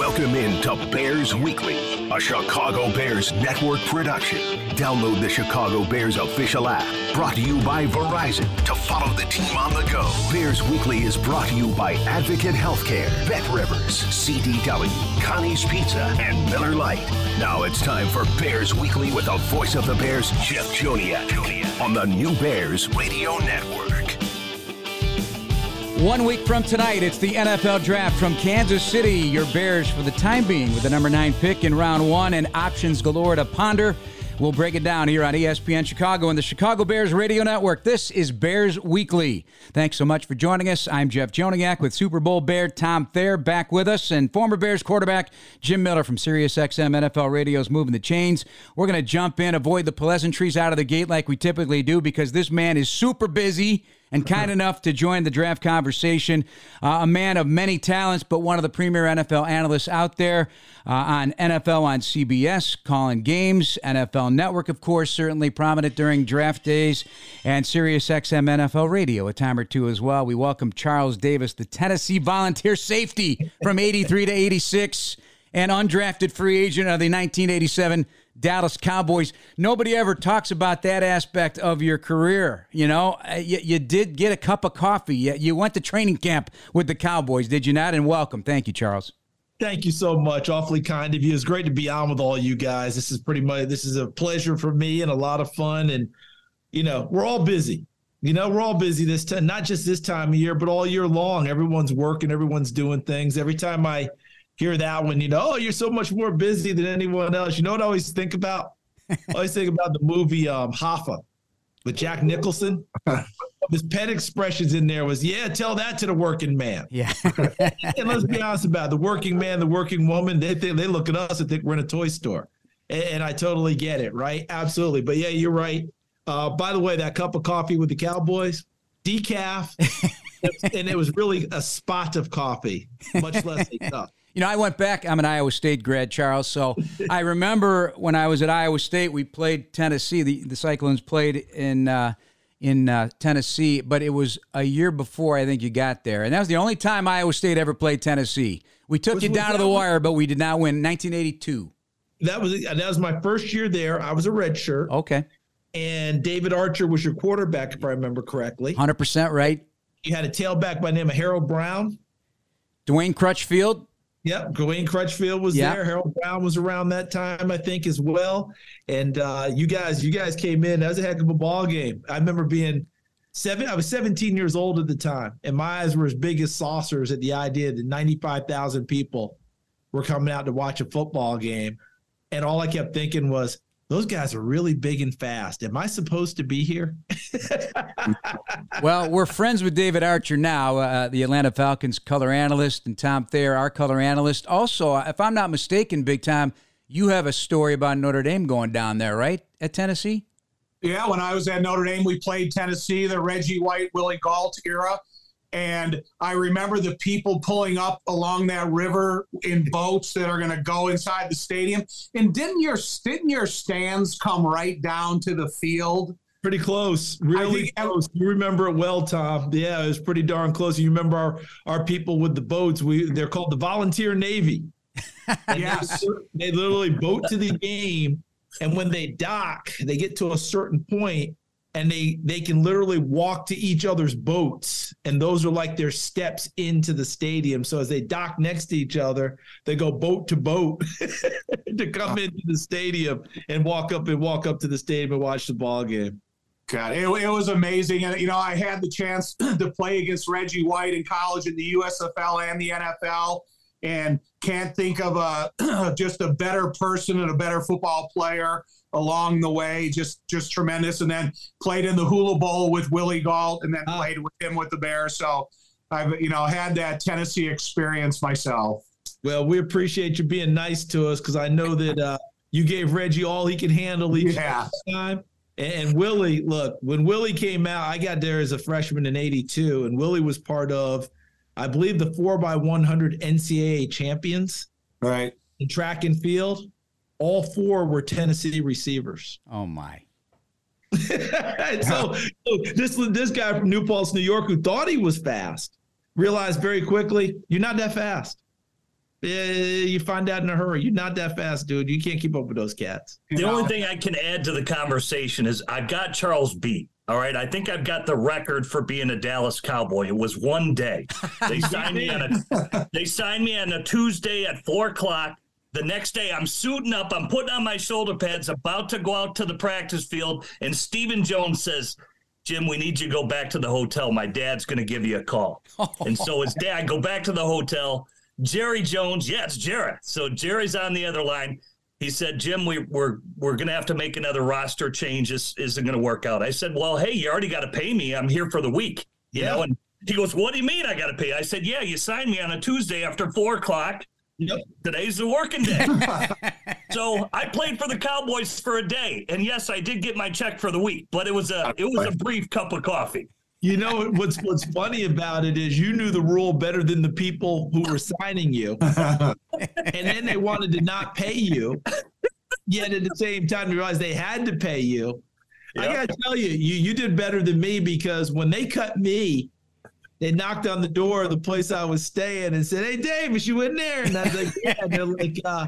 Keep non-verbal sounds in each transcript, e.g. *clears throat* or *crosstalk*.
Welcome in to Bears Weekly, a Chicago Bears network production. Download the Chicago Bears official app, brought to you by Verizon to follow the team on the go. Bears Weekly is brought to you by Advocate Healthcare, Bet Rivers, CDW, Connie's Pizza, and Miller Lite. Now it's time for Bears Weekly with the voice of the Bears, Jeff Joniak, on the new Bears Radio Network. One week from tonight, it's the NFL Draft from Kansas City. Your Bears for the time being with the number nine pick in round one and options galore to ponder. We'll break it down here on ESPN Chicago and the Chicago Bears Radio Network. This is Bears Weekly. Thanks so much for joining us. I'm Jeff Joniak with Super Bowl Bear Tom Thayer back with us and former Bears quarterback Jim Miller from SiriusXM NFL Radio's Moving the Chains. We're going to jump in, avoid the pleasantries out of the gate like we typically do because this man is super busy and kind *laughs* enough to join the draft conversation. Uh, a man of many talents, but one of the premier NFL analysts out there uh, on NFL on CBS, calling games, NFL Network, of course, certainly prominent during draft days, and SiriusXM NFL Radio a time or two as well. We welcome Charles Davis, the Tennessee volunteer safety from 83 to 86 and undrafted free agent of the 1987 Dallas Cowboys. Nobody ever talks about that aspect of your career. You know, uh, you, you did get a cup of coffee. You, you went to training camp with the Cowboys, did you not? And welcome. Thank you, Charles. Thank you so much. Awfully kind of you. It's great to be on with all you guys. This is pretty much this is a pleasure for me and a lot of fun. And you know, we're all busy. You know, we're all busy this time, not just this time of year, but all year long. Everyone's working, everyone's doing things. Every time I hear that one, you know, oh, you're so much more busy than anyone else. You know what I always think about? I always think about the movie um, Hoffa with Jack Nicholson. *laughs* His pet expressions in there was, yeah, tell that to the working man. Yeah. *laughs* and let's be honest about it. the working man, the working woman, they think they look at us and think we're in a toy store. And, and I totally get it, right? Absolutely. But yeah, you're right. Uh, by the way, that cup of coffee with the Cowboys, decaf, *laughs* and it was really a spot of coffee, much less a cup. You know, I went back. I'm an Iowa State grad, Charles. So *laughs* I remember when I was at Iowa State, we played Tennessee. The, the Cyclones played in uh, in uh, Tennessee, but it was a year before I think you got there, and that was the only time Iowa State ever played Tennessee. We took was, you down to the wire, but we did not win. 1982. That was that was my first year there. I was a red shirt. Okay. And David Archer was your quarterback, if I remember correctly. 100% right. You had a tailback by the name of Harold Brown. Dwayne Crutchfield. Yep, Dwayne Crutchfield was yep. there. Harold Brown was around that time, I think, as well. And uh, you guys, you guys came in. That was a heck of a ball game. I remember being seven. I was 17 years old at the time, and my eyes were as big as saucers at the idea that 95,000 people were coming out to watch a football game. And all I kept thinking was, those guys are really big and fast. Am I supposed to be here? *laughs* well, we're friends with David Archer now, uh, the Atlanta Falcons color analyst, and Tom Thayer, our color analyst. Also, if I'm not mistaken, Big Tom, you have a story about Notre Dame going down there, right, at Tennessee? Yeah, when I was at Notre Dame, we played Tennessee, the Reggie White, Willie Gault era. And I remember the people pulling up along that river in boats that are going to go inside the stadium. And didn't your didn't your stands come right down to the field? Pretty close, really close. You remember it well, Tom. Yeah, it was pretty darn close. You remember our our people with the boats? We they're called the Volunteer Navy. *laughs* yes, they, they literally boat to the game, and when they dock, they get to a certain point, and they they can literally walk to each other's boats and those are like their steps into the stadium. So as they dock next to each other they go boat to boat *laughs* to come into the stadium and walk up and walk up to the stadium and watch the ball game. God, it, it was amazing. And, you know, I had the chance *clears throat* to play against Reggie White in college in the USFL and the NFL and can't think of a *clears throat* just a better person and a better football player along the way, just just tremendous. And then played in the Hula Bowl with Willie Gault, and then ah. played with him with the Bears. So I've you know had that Tennessee experience myself. Well, we appreciate you being nice to us because I know that uh, you gave Reggie all he could handle each yeah. time. And Willie, look, when Willie came out, I got there as a freshman in '82, and Willie was part of, I believe, the four by 100 NCAA champions, right, in track and field all four were Tennessee receivers. Oh my. *laughs* so, so this this guy from New Paltz, New York, who thought he was fast, realized very quickly you're not that fast. eh, you find out in a hurry. You're not that fast, dude. You can't keep up with those cats. The only thing I can add to the conversation is I've got Charles beat. All right, I think I've got the record for being a Dallas Cowboy. It was one day. They signed me on a *laughs* they signed me on a Tuesday at four o'clock. The next day, I'm suiting up. I'm putting on my shoulder pads, about to go out to the practice field, and Stephen Jones says, "Jim, we need you to go back to the hotel. My dad's going to give you a call." *laughs* and so his dad go back to the hotel. Jerry Jones, yeah, it's Jerry. So Jerry's on the other line he said, Jim, we, we're we're going to have to make another roster change. This isn't going to work out. I said, Well, hey, you already got to pay me. I'm here for the week, you yeah. know. And he goes, What do you mean I got to pay? I said, Yeah, you signed me on a Tuesday after four o'clock. Yep. Today's the working day. *laughs* so I played for the Cowboys for a day, and yes, I did get my check for the week, but it was a it was a brief cup of coffee. You know what's what's funny about it is you knew the rule better than the people who were signing you, *laughs* and then they wanted to not pay you. Yet at the same time, you realized they had to pay you. Yep. I gotta tell you, you you did better than me because when they cut me, they knocked on the door of the place I was staying and said, "Hey, Davis, you in there?" And I was like, "Yeah." And they're like, uh,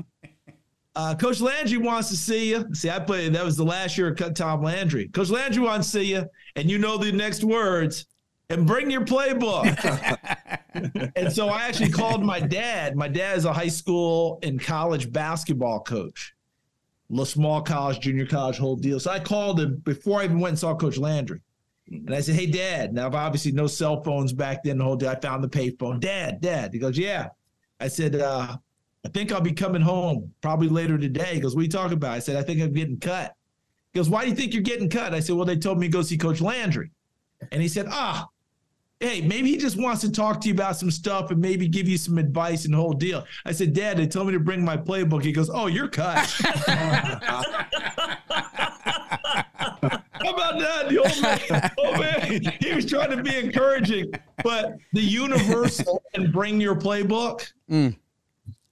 uh, Coach Landry wants to see you. See, I played. That was the last year of Tom Landry. Coach Landry wants to see you, and you know the next words. And bring your playbook. *laughs* and so I actually called my dad. My dad is a high school and college basketball coach, small college, junior college, whole deal. So I called him before I even went and saw Coach Landry. And I said, Hey, Dad. Now, obviously, no cell phones back then. The whole day I found the payphone. Dad, Dad. He goes, Yeah. I said, uh, I think I'll be coming home probably later today. He goes, What are you talking about? I said, I think I'm getting cut. He goes, Why do you think you're getting cut? I said, Well, they told me to go see Coach Landry. And he said, Ah, hey, maybe he just wants to talk to you about some stuff and maybe give you some advice and the whole deal. I said, Dad, they told me to bring my playbook. He goes, Oh, you're cut. *laughs* *laughs* How about that? The old man, oh man, he was trying to be encouraging, but the universal and bring your playbook. Mm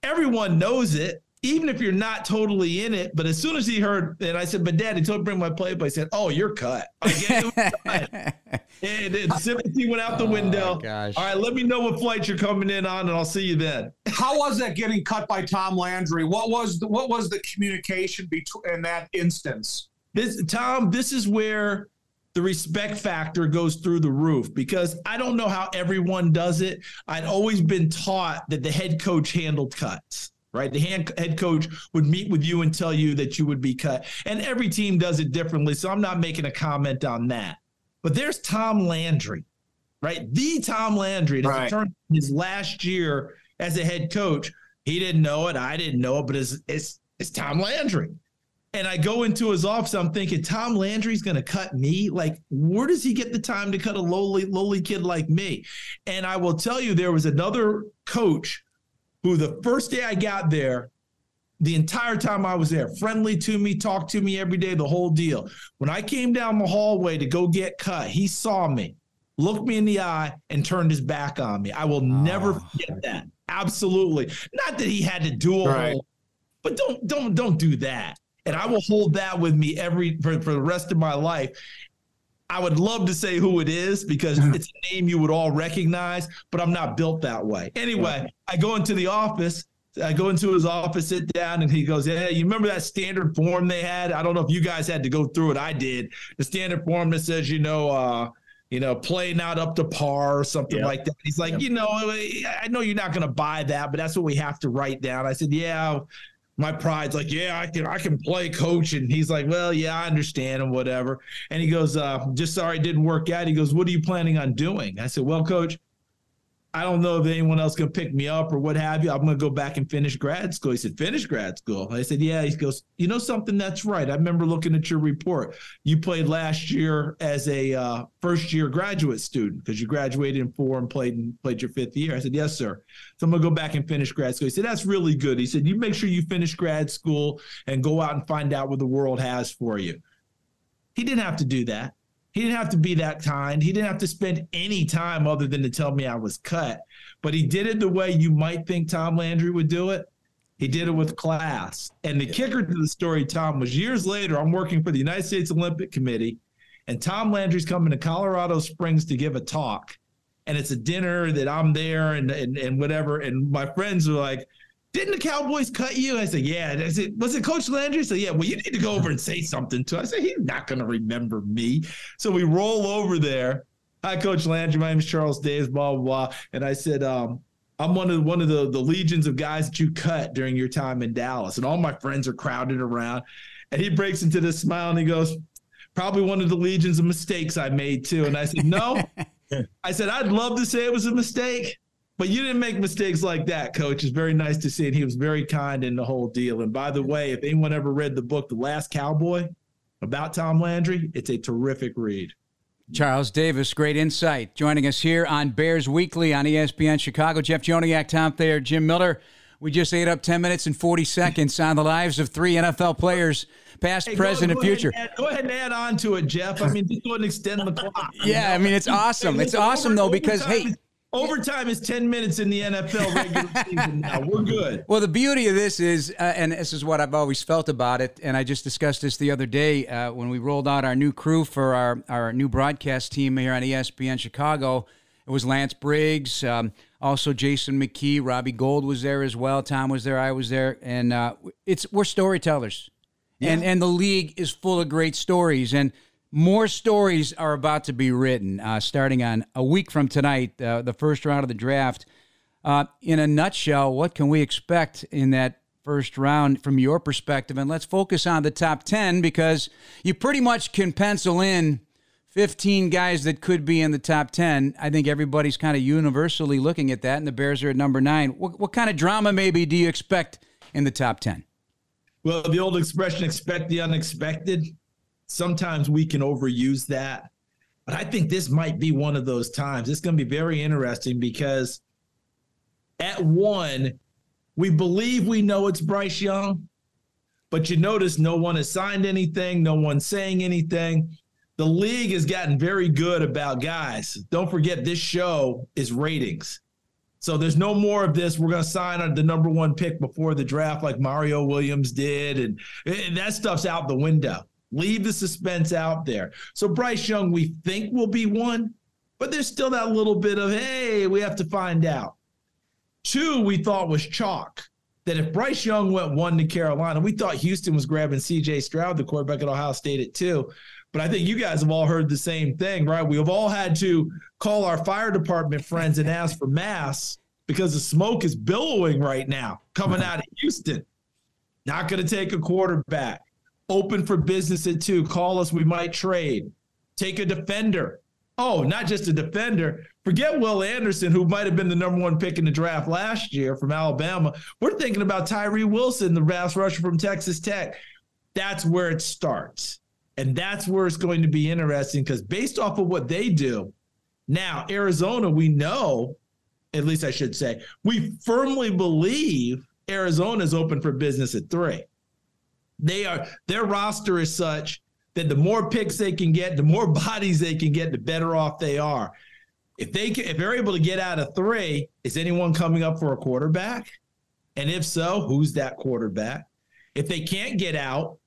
everyone knows it, even if you're not totally in it. But as soon as he heard, and I said, "But Dad, he told me to bring my playbook." I said, "Oh, you're cut." Again, and *laughs* the sympathy went out the oh, window. Gosh. All right, let me know what flight you're coming in on, and I'll see you then. *laughs* How was that getting cut by Tom Landry? What was the, what was the communication between in that instance? This Tom, this is where the respect factor goes through the roof because I don't know how everyone does it. I'd always been taught that the head coach handled cuts, right? The head coach would meet with you and tell you that you would be cut. And every team does it differently. So I'm not making a comment on that. But there's Tom Landry, right? The Tom Landry, right. his last year as a head coach. He didn't know it. I didn't know it, but it's, it's, it's Tom Landry. And I go into his office. I'm thinking Tom Landry's going to cut me. Like, where does he get the time to cut a lowly, lowly kid like me? And I will tell you, there was another coach who, the first day I got there, the entire time I was there, friendly to me, talked to me every day, the whole deal. When I came down the hallway to go get cut, he saw me, looked me in the eye, and turned his back on me. I will oh. never ah. forget that. Absolutely. Not that he had to do right. whole, but don't don't don't do that and I will hold that with me every for, for the rest of my life. I would love to say who it is because it's a name you would all recognize, but I'm not built that way. Anyway, I go into the office. I go into his office, sit down, and he goes, "Yeah, you remember that standard form they had? I don't know if you guys had to go through it. I did. The standard form that says, you know, uh, you know, play not up to par or something like that. He's like, you know, I know you're not going to buy that, but that's what we have to write down. I said, yeah, my pride's like, yeah, I can I can play coach. And he's like, well, yeah, I understand and whatever. And he goes, uh, just sorry it didn't work out. He goes, what are you planning on doing? I said, well, coach, I don't know if anyone else can pick me up or what have you. I'm going to go back and finish grad school. He said, finish grad school. I said, yeah. He goes, you know something? That's right. I remember looking at your report. You played last year as a uh, first year graduate student because you graduated in four and played and played your fifth year. I said, yes, sir. So I'm going to go back and finish grad school. He said, that's really good. He said, you make sure you finish grad school and go out and find out what the world has for you. He didn't have to do that. He didn't have to be that kind. He didn't have to spend any time other than to tell me I was cut. But he did it the way you might think Tom Landry would do it. He did it with class. And the yeah. kicker to the story, Tom, was years later, I'm working for the United States Olympic Committee, and Tom Landry's coming to Colorado Springs to give a talk. And it's a dinner that I'm there and, and, and whatever. And my friends are like, didn't the Cowboys cut you? I said, yeah. I said, was it Coach Landry? Said, yeah. Well, you need to go over and say something to. Us. I said, he's not going to remember me. So we roll over there. Hi, Coach Landry. My name is Charles Davis. Blah blah blah. And I said, um, I'm one of one of the the legions of guys that you cut during your time in Dallas, and all my friends are crowded around. And he breaks into this smile and he goes, probably one of the legions of mistakes I made too. And I said, no. *laughs* I said, I'd love to say it was a mistake, but you didn't make mistakes like that, coach. It's very nice to see. And he was very kind in the whole deal. And by the way, if anyone ever read the book, The Last Cowboy, about Tom Landry, it's a terrific read. Charles Davis, great insight. Joining us here on Bears Weekly on ESPN Chicago. Jeff Joniak, Tom Thayer, Jim Miller. We just ate up 10 minutes and 40 seconds on the lives of three NFL players, past, hey, present, go, go and future. Ahead and add, go ahead and add on to it, Jeff. I mean, just go and extend the clock. *laughs* yeah, know? I mean, it's awesome. It's awesome, though, because, hey, Overtime is 10 minutes in the NFL regular *laughs* season now. We're good. Well, the beauty of this is, uh, and this is what I've always felt about it, and I just discussed this the other day uh, when we rolled out our new crew for our, our new broadcast team here on ESPN Chicago. It was Lance Briggs, um, also Jason McKie, Robbie Gould was there as well. Tom was there, I was there, and uh, it's we're storytellers, yeah. and and the league is full of great stories and more stories are about to be written uh, starting on a week from tonight, uh, the first round of the draft. Uh, in a nutshell, what can we expect in that first round from your perspective? And let's focus on the top 10 because you pretty much can pencil in 15 guys that could be in the top 10. I think everybody's kind of universally looking at that, and the Bears are at number nine. What, what kind of drama maybe do you expect in the top 10? Well, the old expression, expect the unexpected sometimes we can overuse that. But I think this might be one of those times. It's going to be very interesting because at one, we believe we know it's Bryce Young, but you notice no one has signed anything, no one's saying anything. The league has gotten very good about guys. Don't forget, this show is ratings. So there's no more of this. We're going to sign the number one pick before the draft, like Mario Williams did. And, and that stuff's out the window. Leave the suspense out there. So Bryce Young, we think will be one, but there's still that little bit of, hey, we have to find out. Two, we thought was chalk. That if Bryce Young went one to Carolina, we thought Houston was grabbing CJ Stroud, the quarterback at Ohio State, at two. But I think you guys have all heard the same thing, right? We have all had to call our fire department friends and ask for masks because the smoke is billowing right now coming out of Houston. Not going to take a quarterback open for business at two. Call us. We might trade. Take a defender. Oh, not just a defender. Forget Will Anderson, who might have been the number one pick in the draft last year from Alabama. We're thinking about Tyree Wilson, the pass rusher from Texas Tech. That's where it starts. And that's where it's going to be interesting because based off of what they do, now Arizona, we know, at least I should say, we firmly believe Arizona is open for business at three. They are their roster is such that the more picks they can get, the more *laughs* bodies they can get, the better off they are. If they can, if they're able to get out of three, is anyone coming up for a quarterback? And if so, who's that quarterback? If they can't get out,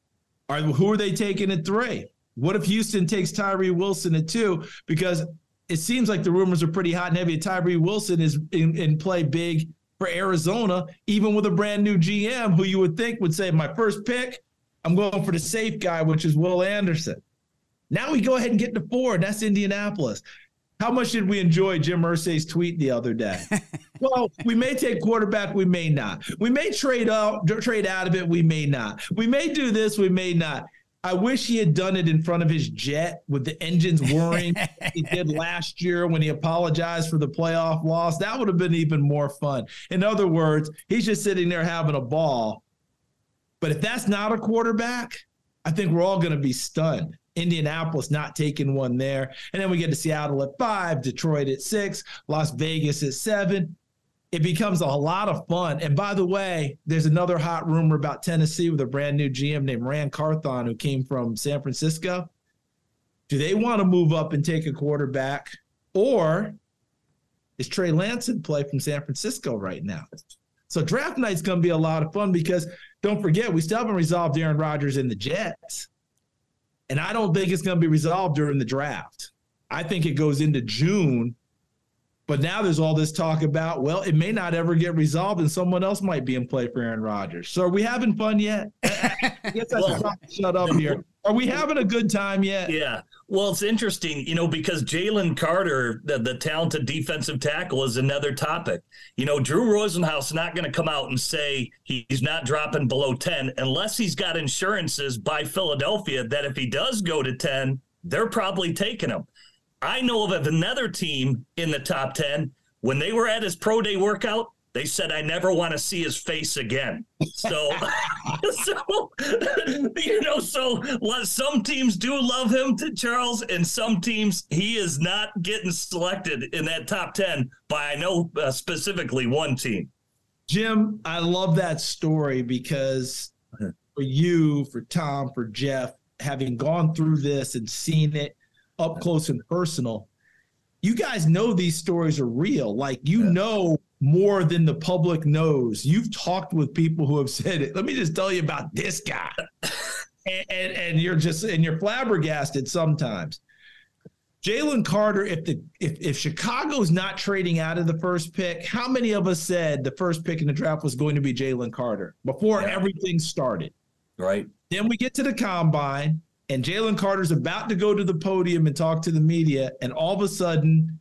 are who are they taking at three? What if Houston takes Tyree Wilson at two? Because it seems like the rumors are pretty hot and heavy. Tyree Wilson is in, in play big for Arizona, even with a brand new GM who you would think would say, My first pick, I'm going for the safe guy, which is Will Anderson. Now we go ahead and get to four, and that's Indianapolis. How much did we enjoy Jim Irsay's tweet the other day? *laughs* well, we may take quarterback, we may not. We may trade out, trade out of it, we may not. We may do this, we may not. I wish he had done it in front of his jet with the engines whirring. *laughs* he did last year when he apologized for the playoff loss. That would have been even more fun. In other words, he's just sitting there having a ball but if that's not a quarterback, I think we're all going to be stunned. Indianapolis not taking one there. And then we get to Seattle at five, Detroit at six, Las Vegas at seven. It becomes a lot of fun. And by the way, there's another hot rumor about Tennessee with a brand new GM named Ran Carthon who came from San Francisco. Do they want to move up and take a quarterback? Or is Trey Lance in play from San Francisco right now? So draft night's going to be a lot of fun because don't forget, we still haven't resolved Aaron Rodgers in the Jets. And I don't think it's going to be resolved during the draft. I think it goes into June But now there's all this talk about, well, it may not ever get resolved and someone else might be in play for Aaron Rodgers. So are we having fun yet? *laughs* I guess I should well, shut up here. Are we having a good time yet? Yeah. Well, it's interesting, you know, because Jalen Carter, the, the talented defensive tackle, is another topic. You know, Drew Rosenhaus not going to come out and say he's not dropping below 10 unless he's got insurances by Philadelphia that if he does go to 10, they're probably taking him. I know of another team in the top 10. When they were at his pro day workout, they said, I never want to see his face again. So, *laughs* so you know, so some teams do love him to Charles, and some teams he is not getting selected in that top 10 by, I know uh, specifically one team. Jim, I love that story because for you, for Tom, for Jeff, having gone through this and seen it, up close and personal, you guys know these stories are real. Like you yeah. know more than the public knows. You've talked with people who have said it. Let me just tell you about this guy. *laughs* and, and, and you're just and you're flabbergasted sometimes. Jalen Carter, if the if if Chicago's not trading out of the first pick, how many of us said the first pick in the draft was going to be Jalen Carter before yeah. everything started? Right. Then we get to the combine and Jalen Carter's about to go to the podium and talk to the media, and all of a sudden,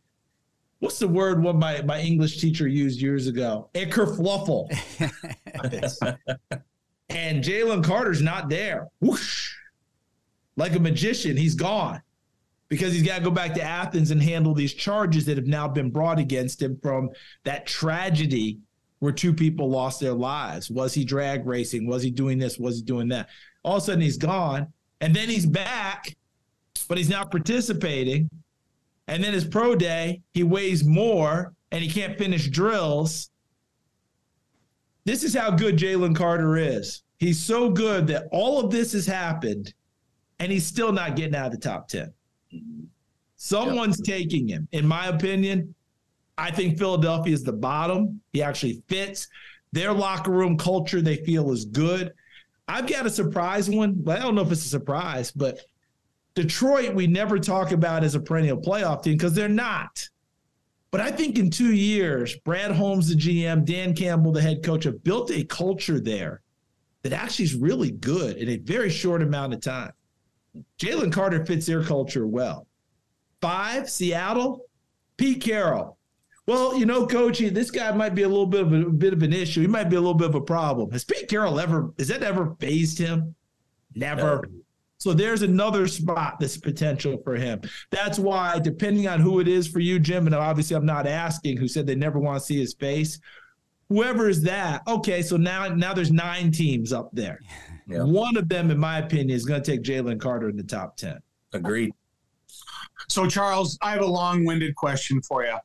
what's the word what my, my English teacher used years ago? A kerfluffle. *laughs* and Jalen Carter's not there. Whoosh. Like a magician, he's gone because he's got to go back to Athens and handle these charges that have now been brought against him from that tragedy where two people lost their lives. Was he drag racing? Was he doing this? Was he doing that? All of a sudden, he's gone and then he's back, but he's not participating. And then his pro day, he weighs more and he can't finish drills. This is how good Jalen Carter is. He's so good that all of this has happened and he's still not getting out of the top 10. Someone's yep. taking him. In my opinion, I think Philadelphia is the bottom. He actually fits. Their locker room culture, they feel is good. I've got a surprise one, I don't know if it's a surprise, but Detroit, we never talk about as a perennial playoff team because they're not. But I think in two years, Brad Holmes, the GM, Dan Campbell, the head coach, have built a culture there that actually is really good in a very short amount of time. Jalen Carter fits their culture well. Five, Seattle, Pete Carroll. Well, you know, coach, this guy might be a little bit of a, a, bit of an issue. He might be a little bit of a problem. Has Pete Carroll ever has that ever phased him? Never. No. So there's another spot that's potential for him. That's why, depending on who it is for you, Jim, and obviously I'm not asking who said they never want to see his face. Whoever is that, okay. So now, now there's nine teams up there. *laughs* Yeah. One of them, in my opinion, is going to take Jalen Carter in the top ten. Agreed. So, Charles, I have a long-winded question for you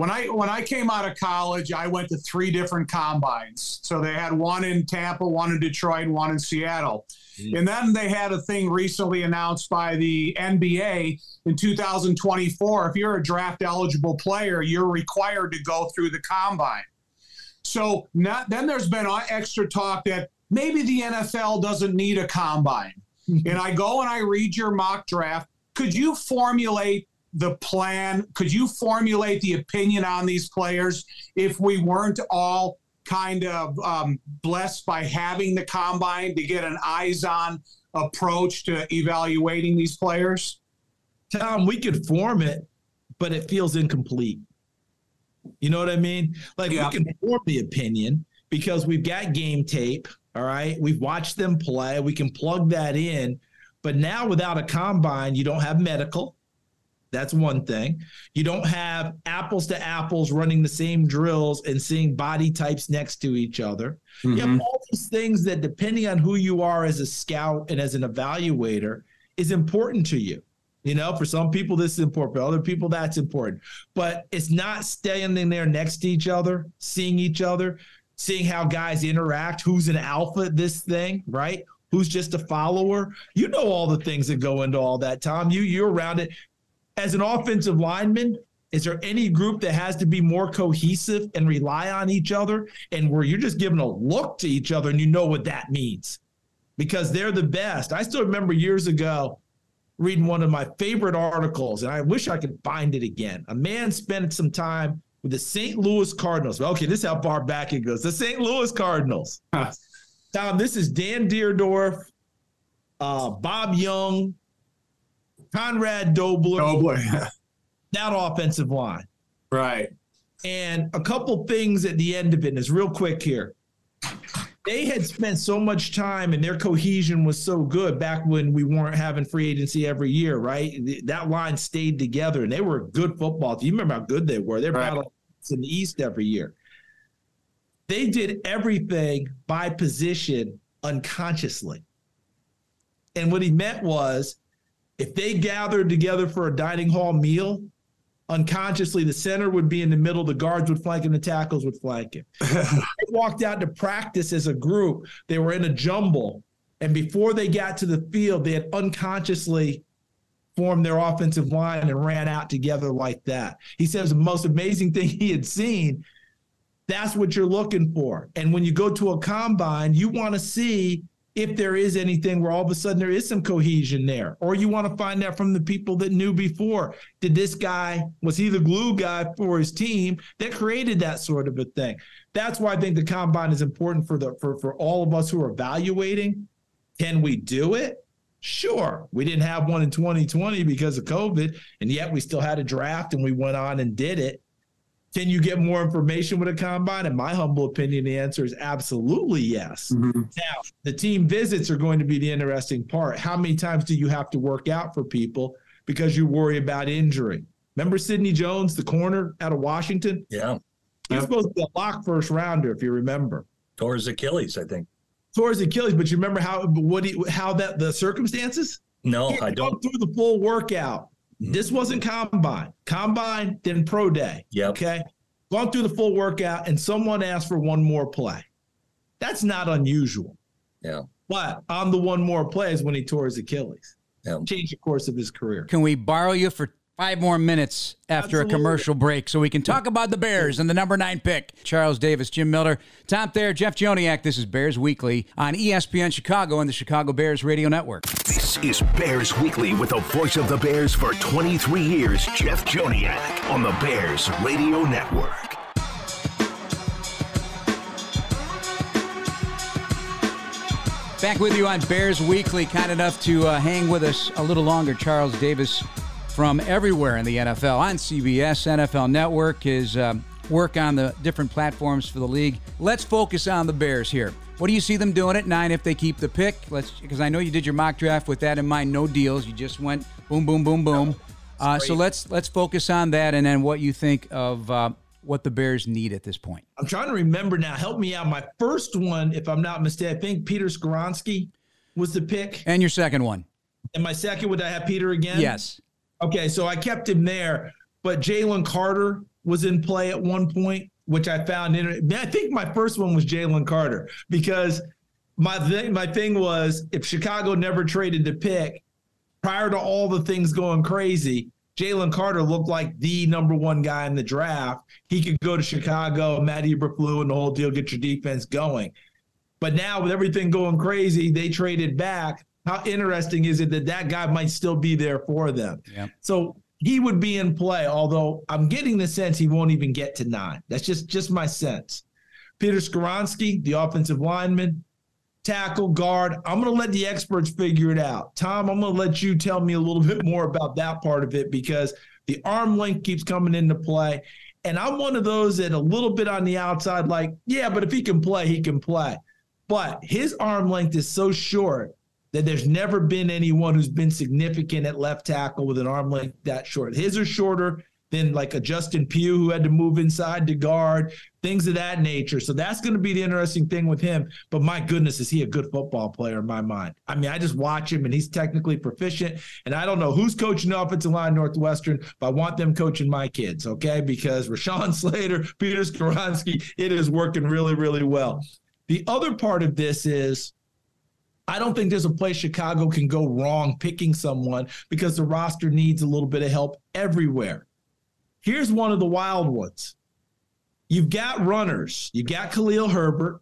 when I when I came out of college, I went to three different combines. So they had one in Tampa, one in Detroit, and one in Seattle. Mm-hmm. And then they had a thing recently announced by the NBA in 2024. If you're a draft eligible player, you're required to go through the combine. So not, then there's been extra talk that maybe the NFL doesn't need a combine. Mm-hmm. and I go and I read your mock draft. Could you formulate the plan? Could you formulate the opinion on these players if we weren't all kind of um, blessed by having the combine to get an eyes on approach to evaluating these players? Tom, we could form it, but it feels incomplete. You know what I mean? Like yeah. we can form the opinion because we've got game tape. All right. We've watched them play. We can plug that in. But now without a combine, you don't have medical. That's one thing. You don't have apples to apples running the same drills and seeing body types next to each other. Mm-hmm. You have mm-hmm. all these things that, depending on who you are as a scout and as an evaluator, is important to you. You know, for some people, this is important. For other people, that's important. But it's not standing there next to each other, seeing each other, seeing how guys interact, who's an alpha at this thing, right? Who's just a follower. You know all the things that go into all that, Tom. You you're around it as an offensive lineman, is there any group that has to be more cohesive and rely on each other and where you're just giving a look to each other and you know what that means because they're the best? I still remember years ago reading one of my favorite articles, and I wish I could find it again. A man spent some time with the St. Louis Cardinals. Okay, this is how far back it goes. The St. Louis Cardinals. Tom, this is Dan Dierdorf, uh, Bob Young, Conrad Dobler. Dobler. that offensive line. Right. And a couple things at the end of it is real quick here. They had spent so much time and their cohesion was so good back when we weren't having free agency every year, right? That line stayed together and they were good football team. You remember how good they were. They're right. battling in the East every year. They did everything by position unconsciously. And what he meant was if they gathered together for a dining hall meal, unconsciously the center would be in the middle, the guards would flank him, the tackles would flank him. *laughs* they walked out to practice as a group. They were in a jumble. And before they got to the field, they had unconsciously formed their offensive line and ran out together like that. He says the most amazing thing he had seen. That's what you're looking for. And when you go to a combine, you want to see if there is anything where all of a sudden there is some cohesion there, or you want to find out from the people that knew before. Did this guy, was he the glue guy for his team that created that sort of a thing? That's why I think the combine is important for the for, for all of us who are evaluating. Can we do it? Sure. We didn't have one in 2020 because of COVID, and yet we still had a draft and we went on and did it. Can you get more information with a combine? In my humble opinion, the answer is absolutely yes. Mm-hmm. Now, the team visits are going to be the interesting part. How many times do you have to work out for people because you worry about injury? Remember Sidney Jones, the corner out of Washington? Yeah. He's supposed to be a lock first rounder, if you remember. Towards Achilles, I think. Towards Achilles, but you remember how what he, how that the circumstances? No, I don't. Through the full workout, this wasn't combine. Combine, then pro day. Yeah. Okay. Gone through the full workout and someone asked for one more play. That's not unusual. Yeah. But on the one more play is when he tore his Achilles. Yeah. Changed the course of his career. Can we borrow you for five more minutes after Absolutely. a commercial break so we can talk about the Bears and the number nine pick. Charles Davis, Jim Miller, Tom Thayer, Jeff Joniak. This is Bears Weekly on ESPN Chicago and the Chicago Bears Radio Network. This is Bears Weekly with the voice of the Bears for 23 years, Jeff Joniak, on the Bears Radio Network. Back with you on Bears Weekly. Kind enough to uh, hang with us a little longer, Charles Davis from everywhere in the NFL on CBS, NFL Network, his um, work on the different platforms for the league. Let's focus on the Bears here. What do you see them doing at nine if they keep the pick? Let's because I know you did your mock draft with that in mind. No deals. You just went boom, boom, boom, boom. Uh, so let's let's focus on that and then what you think of uh, what the Bears need at this point. I'm trying to remember now. Help me out. My first one, if I'm not mistaken, I think Peter Skoronski was the pick. And your second one. And my second, would I have Peter again? Yes. Okay, so I kept him there, but Jalen Carter was in play at one point, which I found in. I think my first one was Jalen Carter because my thing, my thing was if Chicago never traded the pick prior to all the things going crazy, Jalen Carter looked like the number one guy in the draft. He could go to Chicago, Matt Eberflus, and the whole deal, get your defense going. But now with everything going crazy, they traded back how interesting is it that that guy might still be there for them? Yeah. So he would be in play, although I'm getting the sense he won't even get to nine. That's just just my sense. Peter Skoronski, the offensive lineman, tackle, guard. I'm going to let the experts figure it out. Tom, I'm going to let you tell me a little *laughs* bit more about that part of it because the arm length keeps coming into play. And I'm one of those that a little bit on the outside, like, yeah, but if he can play, he can play. But his arm length is so short that there's never been anyone who's been significant at left tackle with an arm length that short. His are shorter than like a Justin Pugh who had to move inside to guard, things of that nature. So that's going to be the interesting thing with him. But my goodness, is he a good football player in my mind? I mean, I just watch him and he's technically proficient. And I don't know who's coaching the offensive line Northwestern, but I want them coaching my kids, okay? Because Rashawn *laughs* Slater, Peter Skoronski, it is working really, really well. The other part of this is I don't think there's a place Chicago can go wrong picking someone because the roster needs a little bit of help everywhere. Here's one of the wild ones. You've got runners. You've got Khalil Herbert.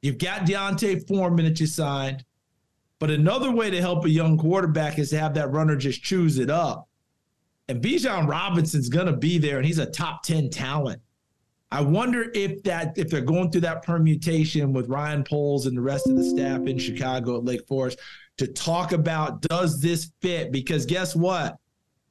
You've got D'Onta Foreman that you signed. But another way to help a young quarterback is to have that runner just choose it up. And Bijan Robinson's going to be there, and he's a top 10 talent. I wonder if that if they're going through that permutation with Ryan Poles and the rest of the staff in Chicago at Lake Forest to talk about does this fit? Because guess what?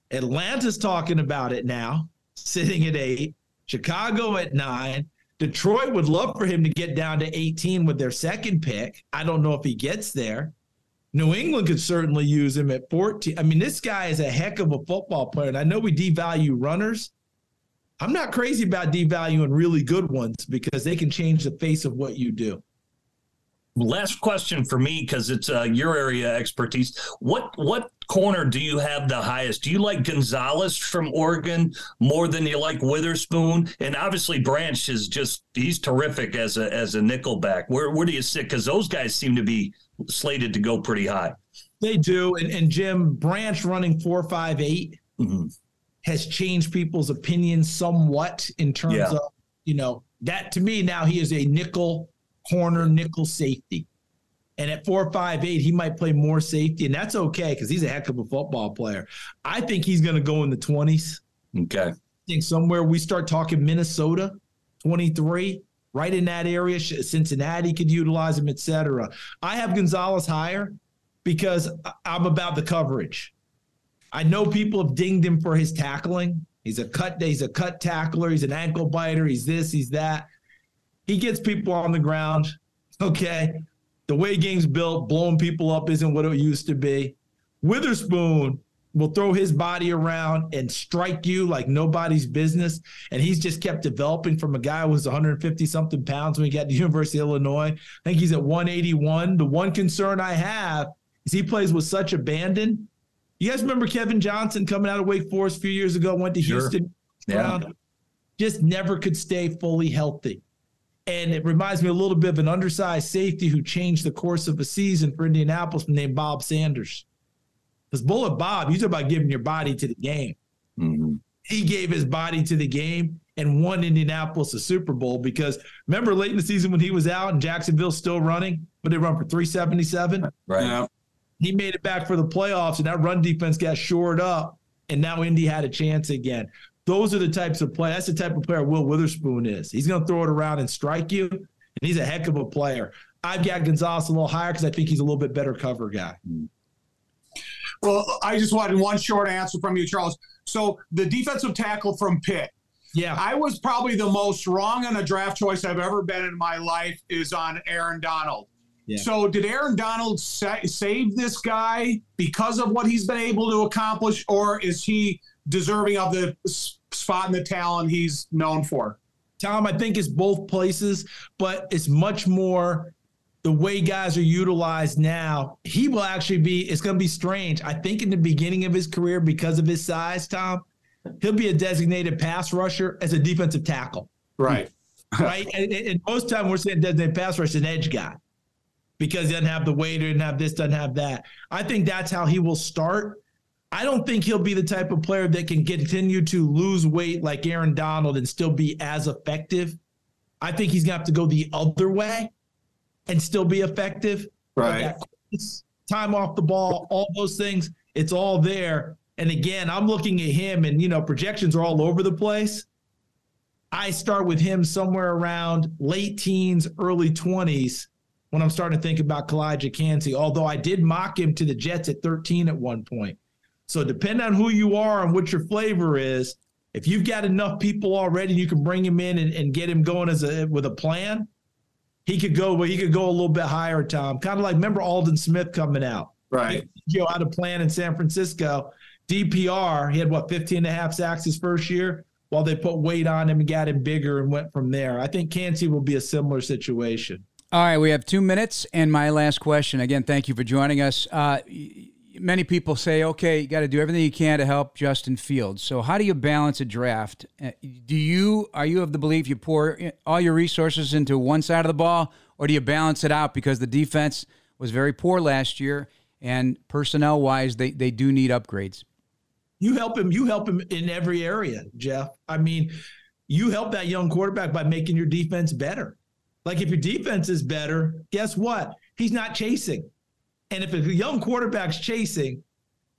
Atlanta's talking about it now, sitting at eight, Chicago at nine. Detroit would love for him to get down to 18 with their second pick. I don't know if he gets there. New England could certainly use him at 14. I mean, this guy is a heck of a football player. And I know we devalue runners, I'm not crazy about devaluing really good ones because they can change the face of what you do. Last question for me because it's uh, your area expertise. What what corner do you have the highest? Do you like Gonzalez from Oregon more than you like Witherspoon? And obviously Branch is just he's terrific as a as a nickelback. Where where do you sit? Because those guys seem to be slated to go pretty high. They do, and, and Jim Branch running four five eight. Mm-hmm has changed people's opinions somewhat in terms yeah. of, you know, that to me now he is a nickel corner, nickel safety. And at four five eight, he might play more safety, and that's okay because he's a heck of a football player. I think he's going to go in the twenties. Okay. I think somewhere we start talking Minnesota, twenty three, right in that area. Cincinnati could utilize him, etc. I have Gonzalez higher because I'm about the coverage. I know people have dinged him for his tackling. He's a cut he's a cut tackler, he's an ankle biter, he's this, he's that. He gets people on the ground. *laughs* Okay. The way game's built, blowing people up isn't what it used to be. Witherspoon will throw his body around and strike you like nobody's business. And he's just kept developing from a guy who was 150 something pounds when he got to *laughs* University of Illinois. I think he's at 181. The one concern I have is he plays with such abandon you guys remember Kevin Johnson coming out of Wake Forest a few years ago, went to sure. Houston, yeah. just never could stay fully healthy. And it reminds me a little bit of an undersized safety who changed the course of a season for Indianapolis named Bob Sanders. Because Bullet Bob, you talk about giving your body to the game. Mm-hmm. He gave his body to the game and won Indianapolis a Super Bowl because remember late in the season when he was out and Jacksonville still running, but they run for 377? Right. Yeah he made it back for the playoffs, and that run defense got shored up, and now Indy had a chance again. Those are the types of play. That's the type of player Will Witherspoon is. He's going to throw it around and strike you, and he's a heck of a player. I've got Gonzalez a little higher because I think he's a little bit better cover guy. Well, I just wanted one short answer from you, Charles. So the defensive tackle from Pitt. Yeah. I was probably the most wrong on a draft choice I've ever been in my life is on Aaron Donald. So, did Aaron Donald sa- save this guy because of what he's been able to accomplish, or is he deserving of the spot and the talent he's known for? Tom, I think it's both places, but it's much more the way guys are utilized now. He will actually be, it's going to be strange. I think in the beginning of his career, because of his size, Tom, he'll be a designated pass rusher as a defensive tackle. Right. Right. and, and most time we're saying designated pass rusher, an edge guy because he doesn't have the weight or doesn't have this, doesn't have that. I think that's how he will start. I don't think he'll be the type of player that can continue to lose weight like Aaron Donald and still be as effective. I think he's going to have to go the other way and still be effective. Right. Time off the ball, all those things, it's all there. And again, I'm looking at him and, you know, projections are all over the place. I start with him somewhere around late teens, early 20s when I'm starting to think about Calijah Kancey, although I did mock him to the Jets at 13 at one point. So depending on who you are and what your flavor is, if you've got enough people already, you can bring him in and, and get him going as a with a plan. He could go, well, he could go a little bit higher, Tom. Kind of like remember Aldon Smith coming out. Right. You know, had a plan in San Francisco. DPR, he had what, 15 and a half sacks his first year while they put weight on him and got him bigger and went from there. I think Kancey will be a similar situation. All right, we have two minutes, and my last question. Again, thank you for joining us. Uh, many people say, okay, you got to do everything you can to help Justin Fields. So, how do you balance a draft? Uh, do you are you of the belief you pour all your resources into one side of the ball, or do you balance it out because the defense was very poor last year, and personnel wise, they they do need upgrades? You help him. You help him in every area, Jeff. I mean, you help that young quarterback by making your defense better like if your defense is better, guess what? He's not chasing. And if a young quarterback's chasing,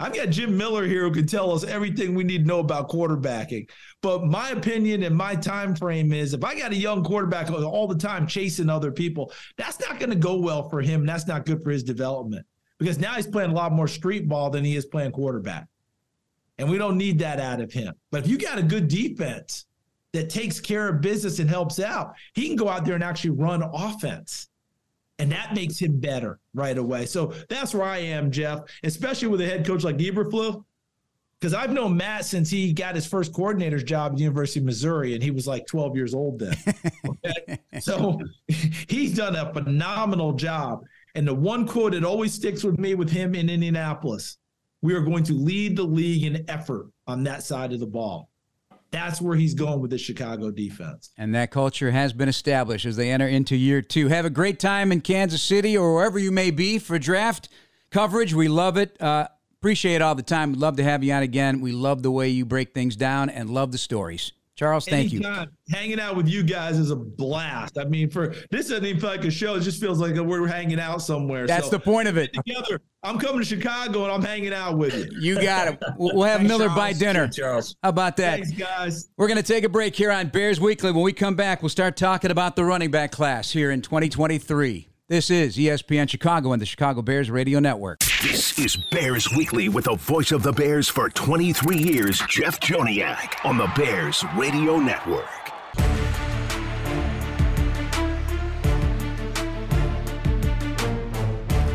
I've got Jim Miller here who can tell us everything we need to know about quarterbacking. But my opinion and my time frame is if I got a young quarterback all the time chasing other people, that's not going to go well for him. That's not good for his development because now he's playing a lot more street ball than he is playing quarterback. And we don't need that out of him. But if you got a good defense that takes care of business and helps out, he can go out there and actually run offense. And that makes him better right away. So that's where I am, Jeff, especially with a head coach like Eberflus. Because I've known Matt since he got his first coordinator's job at the University of Missouri, and he was like 12 years old then. Okay? *laughs* so *laughs* he's done a phenomenal job. And the one quote that always sticks with me with him in Indianapolis we are going to lead the league in effort on that side of the ball. That's where he's going with the Chicago defense. And that culture has been established as they enter into year two. Have a great time in Kansas City or wherever you may be for draft coverage. We love it. Uh, appreciate all the time. We'd love to have you on again. We love the way you break things down and love the stories. Charles, thank Anytime. you. Hanging out with you guys is a blast. I mean, for this doesn't even feel like a show. It just feels like we're hanging out somewhere. That's so, the point of it. Together, I'm coming to Chicago and I'm hanging out with you. You got it. *laughs* We'll have Miller Charles. by dinner. Charles. How about that? Thanks, guys. We're going to take a break here on Bears Weekly. When we come back, we'll start talking about the running back class here in 2023. This is ESPN Chicago and the Chicago Bears Radio Network. This is Bears Weekly with the voice of the Bears for 23 years, Jeff Joniak, on the Bears Radio Network.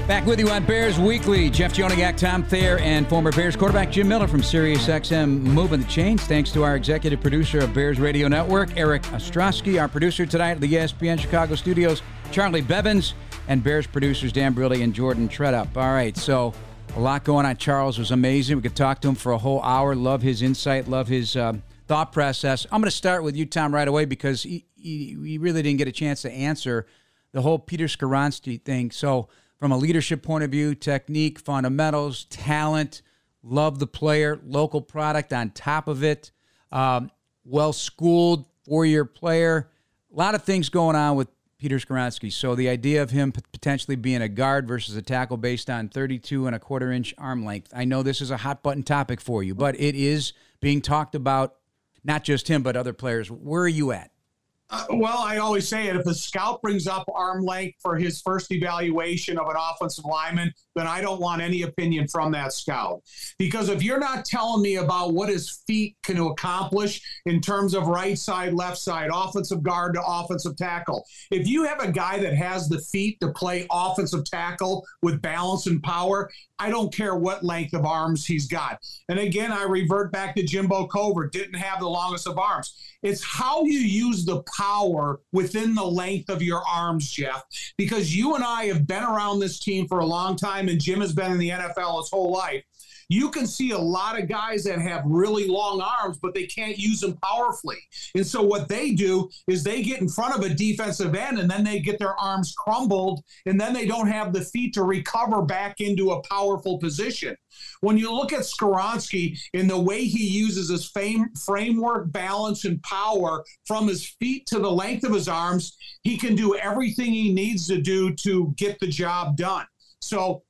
Back with you on Bears Weekly. Jeff Joniak, Tom Thayer, and former Bears quarterback Jim Miller from SiriusXM moving the chains. Thanks to our executive producer of Bears Radio Network, Eric Ostrowski, our producer tonight at the ESPN Chicago studios, Charlie Bevins and Bears producers Dan Briley and Jordan Treadup. All right, so a lot going on. Charles was amazing. We could talk to him for a whole hour. Love his insight. Love his uh, thought process. I'm going to start with you, Tom, right away because he, he, he, really didn't get a chance to answer the whole Peter Skoronski thing. So, from a leadership point of view, technique, fundamentals, talent, love the player, local product on top of it, um, well schooled, four year player. A lot of things going on with Peter Skoronski. So the idea of him potentially being a guard versus a tackle based on 32 and a quarter inch arm length. I know this is a hot button topic for you, but it is being talked about, not just him, but other players. Where are you at? Uh, well, I always say it. If a scout brings up arm length for his first evaluation of an offensive lineman, then I don't want any opinion from that scout. Because if you're not telling me about what his feet can accomplish in terms of right side, left side, offensive guard to offensive tackle, if you have a guy that has the feet to play offensive tackle with balance and power, I don't care what length of arms he's got. And again, I revert back to Jimbo Covert, didn't have the longest of arms. It's how you use the power within the length of your arms, Jeff, because you and I have been around this team for a long time, and Jim has been in the NFL his whole life you can see a lot of guys that have really long arms, but they can't use them powerfully. And so what they do is they get in front of a defensive end and then they get their arms crumbled and then they don't have the feet to recover back into a powerful position. When you look at Skoronski in the way he uses his fame, framework, balance, and power from his feet to the length of his arms, he can do everything he needs to do to get the job done. So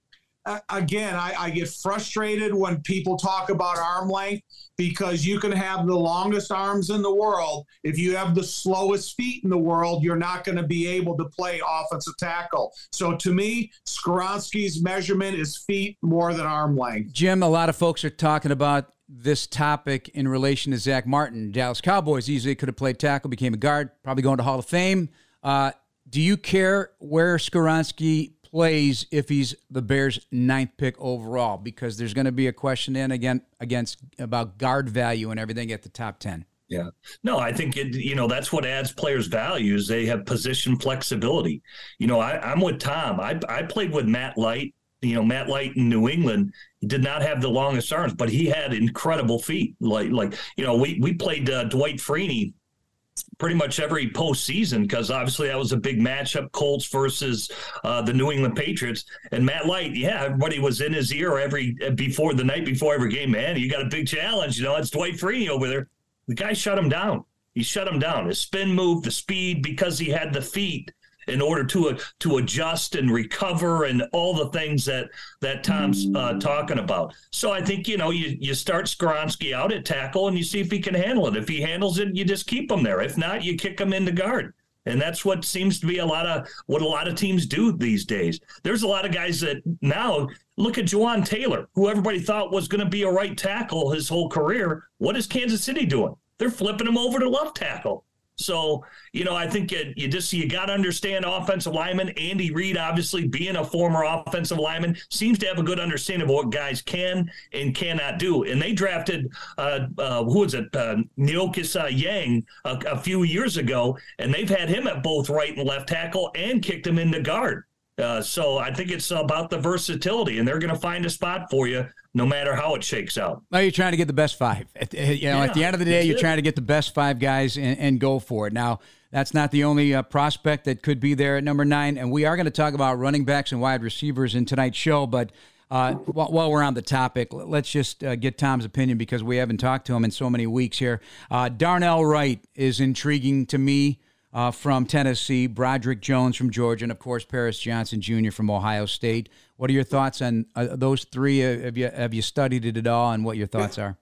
again, I, I, get frustrated when people talk about arm length because you can have the longest arms in the world. If you have the slowest feet in the world, you're not going to be able to play offensive tackle. So to me, Skoronski's measurement is feet more than arm length. Jim, a lot of folks are talking about this topic in relation to Zack Martin. Dallas Cowboys easily could have played tackle, became a guard, probably going to Hall of Fame. Uh, do you care where Skoronski plays if he's the Bears' ninth pick overall? Because there's going to be a question in again against about guard value and everything at the top ten. Yeah. No, I think it, you know, that's what adds players values. They have position flexibility. You know, I, am with Tom. I, I played with Matt Light. You know, Matt Light in New England. He did not have the longest arms, but he had incredible feet. Like, like you know, we we played uh, Dwight Freeney pretty much every postseason because obviously that was a big matchup Colts versus uh, the New England Patriots. And Matt Light, yeah, everybody was in his ear every before the night before every game. Man, you got a big challenge. You know, it's Dwight Freeney over there. The guy shut him down. He shut him down. His spin move, the speed, because he had the feet. In order to uh, to adjust and recover and all the things that that Tom's uh, talking about. So I think you know you you start Skoronski out at tackle and you see if he can handle it. If he handles it, you just keep him there. If not, you kick him into guard. And that's what seems to be a lot of what a lot of teams do these days. There's a lot of guys that now look at Jawaan Taylor, who everybody thought was going to be a right tackle his whole career. What is Kansas City doing? They're flipping him over to left tackle. So, you know, I think it, you just you got to understand offensive lineman. Andy Reid, obviously being a former offensive lineman, seems to have a good understanding of what guys can and cannot do. And they drafted uh, uh, who was it, uh, Neokis uh, Yang, a, a few years ago, and they've had him at both right and left tackle and kicked him into guard. Uh, so I think it's about the versatility, and they're going to find a spot for you no matter how it shakes out. Well, you're trying to get the best five. At, you know, yeah, at the end of the day, you're it. trying to get the best five guys and, and, go for it. Now, that's not the only uh, prospect that could be there at number nine, and we are going to talk about running backs and wide receivers in tonight's show. But uh, while, while, we're on the topic, let's just uh, get Tom's opinion because we haven't talked to him in so many weeks here. Uh, Darnell Wright is intriguing to me uh, from Tennessee, Broderick Jones from Georgia, and of course Paris Johnson Jr. from Ohio State. What are your thoughts on uh, those three? Uh, have you have you studied it at all, and what your thoughts are?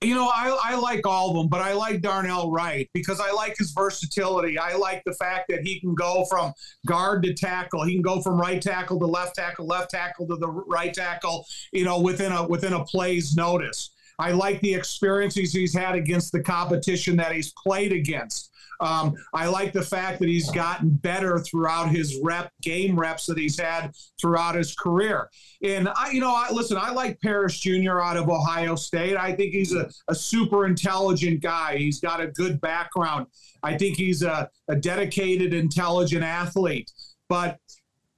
You know, I, I like all of them, but I like Darnell Wright because I like his versatility. I like the fact that he can go from guard to tackle. He can go from right tackle to left tackle, left tackle to the right tackle. You know, within a within a play's notice. I like the experiences he's had against the competition that he's played against. Um, I like the fact that he's gotten better throughout his rep game reps that he's had throughout his career. And I, you know, I, listen, I like Paris Jr. out of Ohio State. I think he's a, a super intelligent guy. He's got a good background. I think he's a, a dedicated, intelligent athlete. But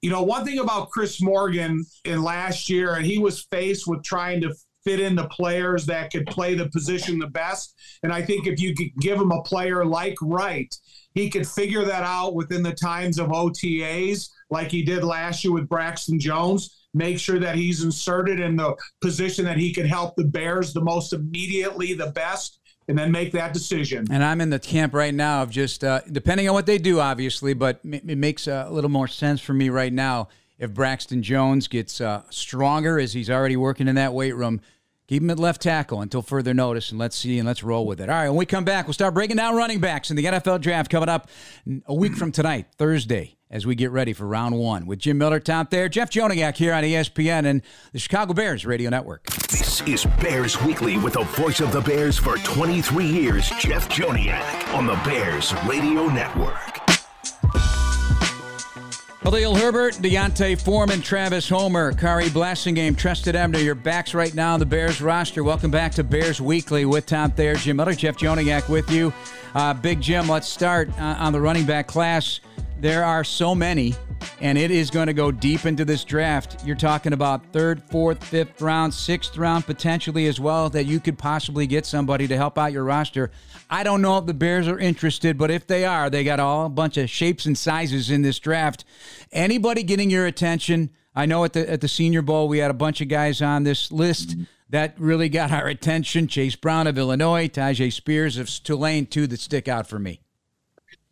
you know, one thing about Chris Morgan in last year, and he was faced with trying to fit in the players that could play the position the best. And I think if you could give him a player like Wright, he could figure that out within the times of OTAs, like he did last year with Braxton Jones. Make sure that he's inserted in the position that he can help the Bears the most immediately, the best, and then make that decision. And I'm in the camp right now of just uh, depending on what they do, obviously, but it makes a little more sense for me right now if Braxton Jones gets uh, stronger as he's already working in that weight room. Keep him at left tackle until further notice, and let's see and let's roll with it. All right, when we come back, we'll start breaking down running backs in the NFL draft coming up a week from tonight, Thursday, as we get ready for round one with Jim Miller, Tom Thayer, Jeff Joniak here on ESPN and the Chicago Bears Radio Network. This is Bears Weekly with the voice of the Bears for 23 years, Jeff Joniak, on the Bears Radio Network. Khalil Herbert, D'Onta Foreman, Travis Homer, Khari Blasingame, Trestan Ebner, your backs right now on the Bears roster. Welcome back to Bears Weekly with Tom Thayer, Jim Miller, Jeff Joniak with you. Uh, Big Jim, let's start uh, on the running back class. There are so many, and it is going to go deep into this draft. You're talking about third, fourth, fifth round, sixth round potentially as well, that you could possibly get somebody to help out your roster. I don't know if the Bears are interested, but if they are, they got all a bunch of shapes and sizes in this draft. Anybody getting your attention? I know at the at the Senior Bowl we had a bunch of guys on this list that really got our attention. Chase Brown of Illinois, Tyjae Spears of Tulane, two that stick out for me.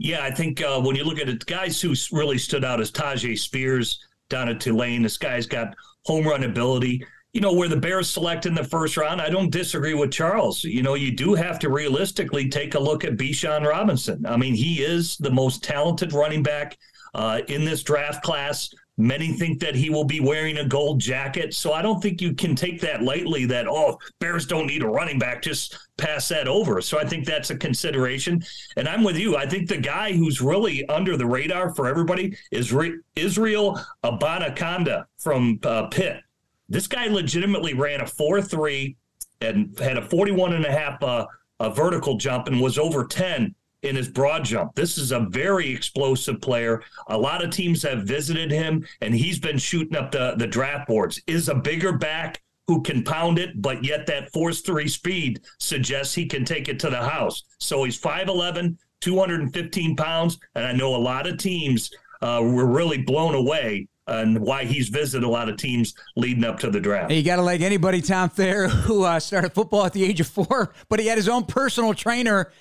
Yeah, I think uh, when you look at it, guys who really stood out as Tyjae Spears down at Tulane. This guy's got home run ability you know, where the Bears select in the first round, I don't disagree with Charles. You know, you do have to realistically take a look at Bijan Robinson. I mean, he is the most talented running back uh, in this draft class. Many think that he will be wearing a gold jacket. So I don't think you can take that lightly that, oh, Bears don't need a running back. Just pass that over. So I think that's a consideration. And I'm with you. I think the guy who's really under the radar for everybody is Re- Israel Abanikanda from uh, Pitt. This guy legitimately ran a 4 3 and had a 41 and a half uh, a vertical jump and was over 10 in his broad jump. This is a very explosive player. A lot of teams have visited him, and he's been shooting up the, the draft boards. Is a bigger back who can pound it, but yet that force three speed suggests he can take it to the house. So he's 5'11, 215 pounds, and I know a lot of teams uh, were really blown away and why he's visited a lot of teams leading up to the draft. You got to like anybody, Tom Thayer, *laughs* who uh, started football at the age of four, but he had his own personal trainer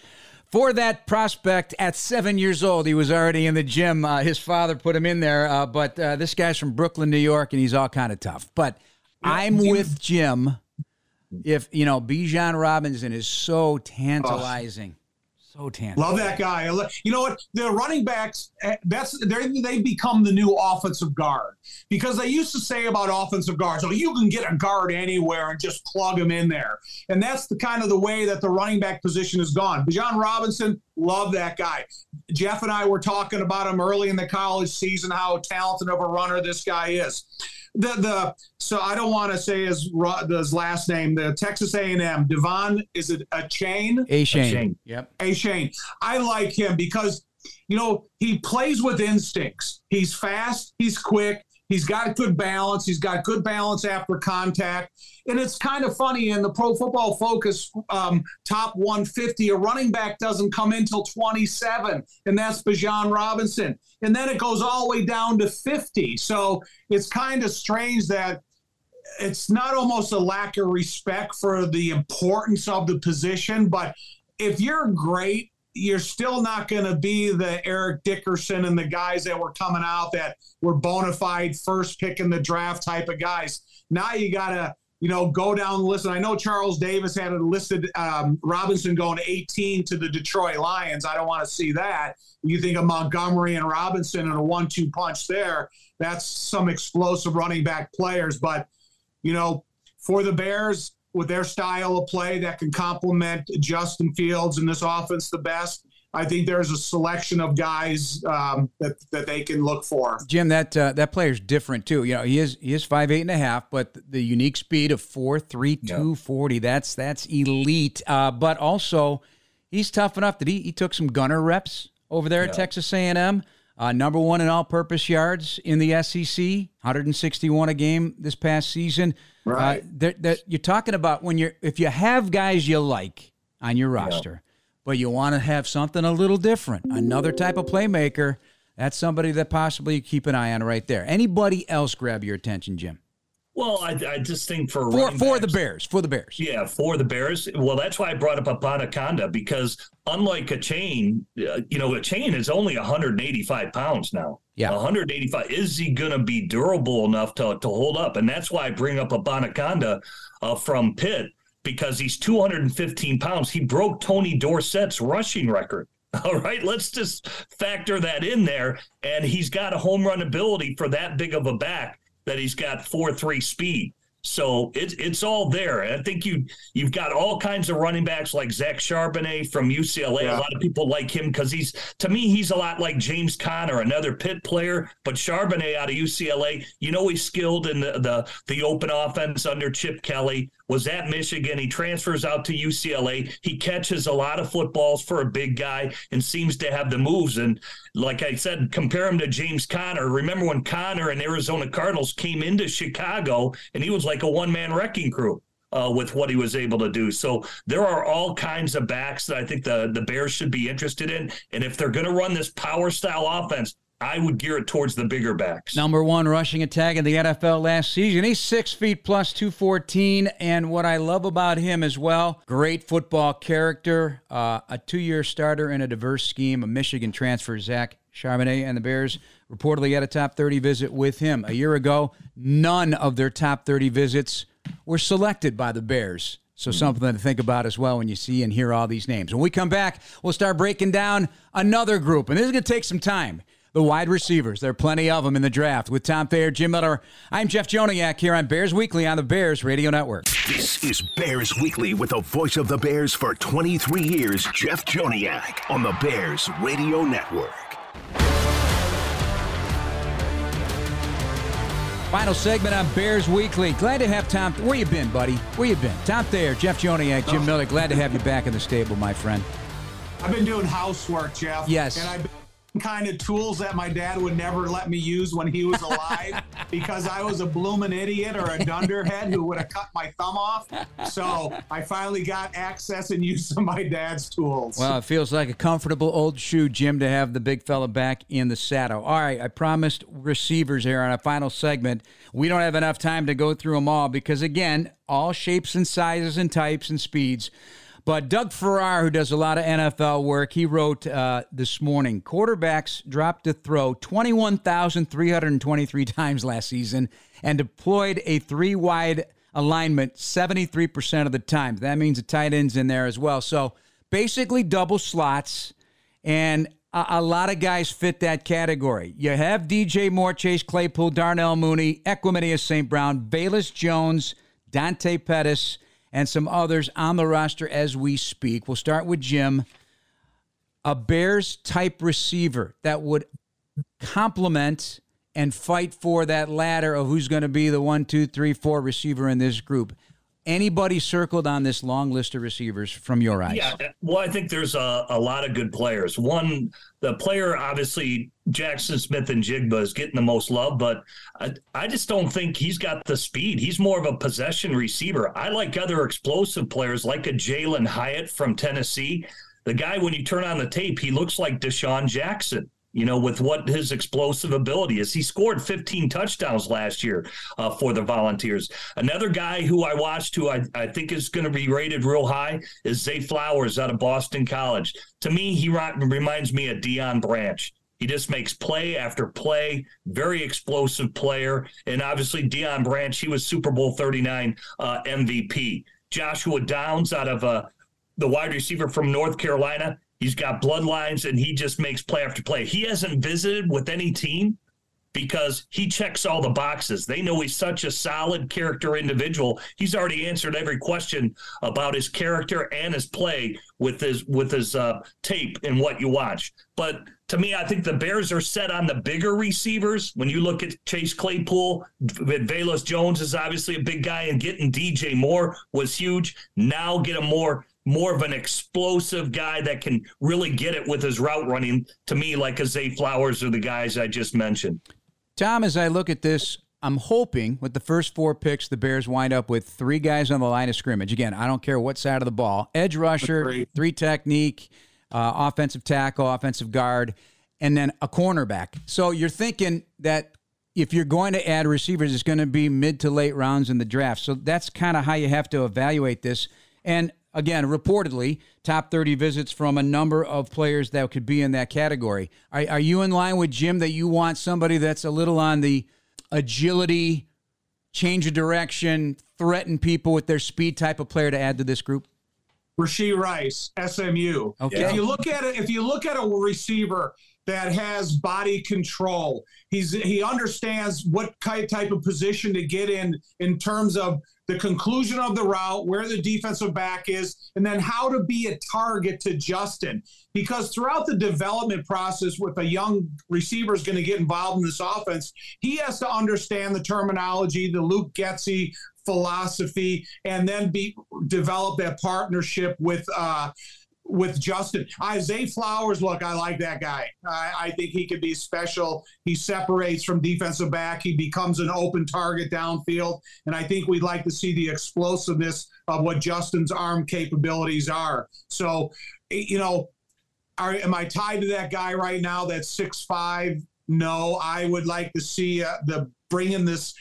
for that prospect at seven years old. He was already in the gym. Uh, his father put him in there, uh, but uh, this guy's from Brooklyn, New York, and he's all kind of tough. But I'm with Jim. If you know, Bijan Robinson is so tantalizing. So tantalizing. Love that guy. You know what? The running backs, eh, that's they they become the new offensive guard because they used to say about offensive guards, oh, you can get a guard anywhere and just plug them in there. And that's the kind of the way that the running back position has gone. Bijan Robinson, love that guy. Jeff and I were talking about him early in the college season, how talented of a runner this guy is the the so I don't want to say his his last name. The Texas A and M Devon is it Achane? A Shane. Yep. Achane. I like him because you know he plays with instincts. He's fast. He's quick. He's got good balance. He's got good balance after contact. And it's kind of funny in the Pro Football Focus um, top 150, a running back doesn't come in till 27, and that's Bijan Robinson. And then it goes all the way down to 50. So it's kind of strange that it's not almost a lack of respect for the importance of the position, but if you're great you're still not going to be the Eric Dickerson and the guys that were coming out that were bona fide first pick in the draft type of guys. Now you got to, you know, go down the list. And I know Charles Davis had a listed um, Robinson going 18 to the Detroit Lions. I don't want to see that. You think of Montgomery and Robinson and a one two punch there. That's some explosive running back players. But, you know, for the Bears, with their style of play that can complement Justin Fields in this offense the best. I think there's a selection of guys um, that that they can look for. Jim, that uh, that player's different too. You know, he is he is five eight and a half, but the unique speed of four three two forty. That's that's elite. Uh, but also, he's tough enough that he he took some gunner reps over there at Texas A and M. Uh, number one in all-purpose yards in the SEC, 161 a game this past season. Uh, right. Uh, they're, they're, you're talking about when you're if you have guys you like on your roster, but you want to have something a little different, another type of playmaker. That's somebody that possibly you keep an eye on right there. Anybody else grab your attention, Jim? Well, I, I just think for for, for the Bears, for the Bears, yeah, for the Bears. Well, that's why I brought up Abanikanda because unlike Achane, uh, you know, Achane is only 185 pounds now. Yeah, 185. Is he going to be durable enough to to hold up? And that's why I bring up Abanikanda uh, from Pitt because he's 215 pounds. He broke Tony Dorsett's rushing record. *laughs* All right, let's just factor that in there. And he's got a home run ability for that big of a back that he's got four three speed. So it's it's all there. I think you you've got all kinds of running backs like Zach Charbonnet from UCLA. Yeah. A lot of people like him because he's to me he's a lot like James Conner, another Pitt player. But Charbonnet out of UCLA, you know he's skilled in the the, the open offense under Chip Kelly. Was at Michigan. He transfers out to UCLA. He catches a lot of footballs for a big guy and seems to have the moves. And like I said, compare him to James Conner. Remember when Conner and Arizona Cardinals came into Chicago and he was like a one man wrecking crew. Uh, with what he was able to do. So there are all kinds of backs that I think the, the Bears should be interested in. And if they're going to run this power style offense, I would gear it towards the bigger backs. Number one rushing attack in the NFL last season. He's six feet plus 214. And what I love about him as well, great football character, uh, a two year starter in a diverse scheme, a Michigan transfer, Zach Charbonnet and the Bears reportedly had a top 30 visit with him. A year ago, none of their top 30 visits were selected by the Bears. So something to think about as well when you see and hear all these names. When we come back, we'll start breaking down another group, and this is going to take some time. The wide receivers. There are plenty of them in the draft. With Tom Thayer, Jim Miller, I'm Jeff Joniak here on Bears Weekly on the Bears Radio Network. This is Bears Weekly with the voice of the Bears for 23 years, Jeff Joniak, on the Bears Radio Network. Final segment on Bears Weekly. Glad to have Tom. Where you been, buddy? Where you been? Tom Thayer, Jeff Joniak, Jim oh. Miller. Glad to have you back in the stable, my friend. I've been doing housework, Jeff. Yes. And I've been kind of tools that my dad would never let me use when he was alive *laughs* because I was a blooming idiot or a dunderhead who would have cut my thumb off. So I finally got access and use some of my dad's tools. Well, it feels like a comfortable old shoe, Jim, to have the big fella back in the saddle. All right, I promised receivers here on a final segment. We don't have enough time to go through them all because, again, all shapes and sizes and types and speeds. But Doug Farrar, who does a lot of NFL work, he wrote uh, this morning quarterbacks dropped to throw 21,323 *laughs* times last season and deployed a three wide alignment 73% of the time. That means the tight ends in there as well. So basically, double slots. And a, a lot of guys fit that category. You have DJ Moore, Chase Claypool, Darnell Mooney, Equanimeous St. Brown, Velus Jones, Dante Pettis, and some others on the roster as we speak. We'll start with Jim. A Bears type receiver that would complement and fight for that ladder of who's going to be the one, two, three, four receiver in this group anybody circled on this long list of receivers from your eyes? Yeah, well, I think there's a, a lot of good players. One, the player, obviously, Jackson Smith-Njigba is getting the most love, but I, I just don't think he's got the speed. He's more of a possession receiver. I like other explosive players like a Jalen Hyatt from Tennessee. The guy, when you turn on the tape, he looks like DeSean Jackson you know, with what his explosive ability is. He scored 15 touchdowns last year uh, for the Volunteers. Another guy who I watched who I, I think is going to be rated real high is Zay Flowers out of Boston College. To me, he reminds me of Deion Branch. He just makes play after play, very explosive player. And obviously, Deion Branch, he was Super Bowl 39 uh, MVP. Joshua Downs out of uh, the wide receiver from North Carolina. He's got bloodlines and he just makes play after play. He hasn't visited with any team because he checks all the boxes. They know he's such a solid character individual. He's already answered every question about his character and his play with his with his uh, tape and what you watch. But to me, I think the Bears are set on the bigger receivers. When you look at Chase Claypool, Velus Jones is obviously a big guy, and getting DJ Moore was huge. Now get a more more of an explosive guy that can really get it with his route running to me like a Zay Flowers or the guys I just mentioned. Tom, as I look at this, I'm hoping with the first four picks, the Bears wind up with three guys on the line of scrimmage. Again, I don't care what side of the ball edge rusher, three technique, uh, offensive tackle, offensive guard, and then a cornerback. So you're thinking that if you're going to add receivers, it's going to be mid to late rounds in the draft. So that's kind of how you have to evaluate this. And again, reportedly, top 30 visits from a number of players that could be in that category. Are, are you in line with Jim that you want somebody that's a little on the agility, change of direction, threaten people with their speed type of player to add to this group? Rashee Rice, SMU. Okay. If you look at it, if you look at a receiver that has body control, he's he understands what type of position to get in in terms of the conclusion of the route, where the defensive back is, and then how to be a target to Justin. Because throughout the development process, with a young receiver is going to get involved in this offense, he has to understand the terminology, the Luke Getsy philosophy, and then be develop that partnership with uh, with Justin. Isaiah Flowers, look, I like that guy. I, I, think he could be special. He separates from defensive back. He becomes an open target downfield. And I think we'd like to see the explosiveness of what Justin's arm capabilities are. So, you know, are, am I tied to that guy right now that's six five? No, I would like to see uh, the bringing this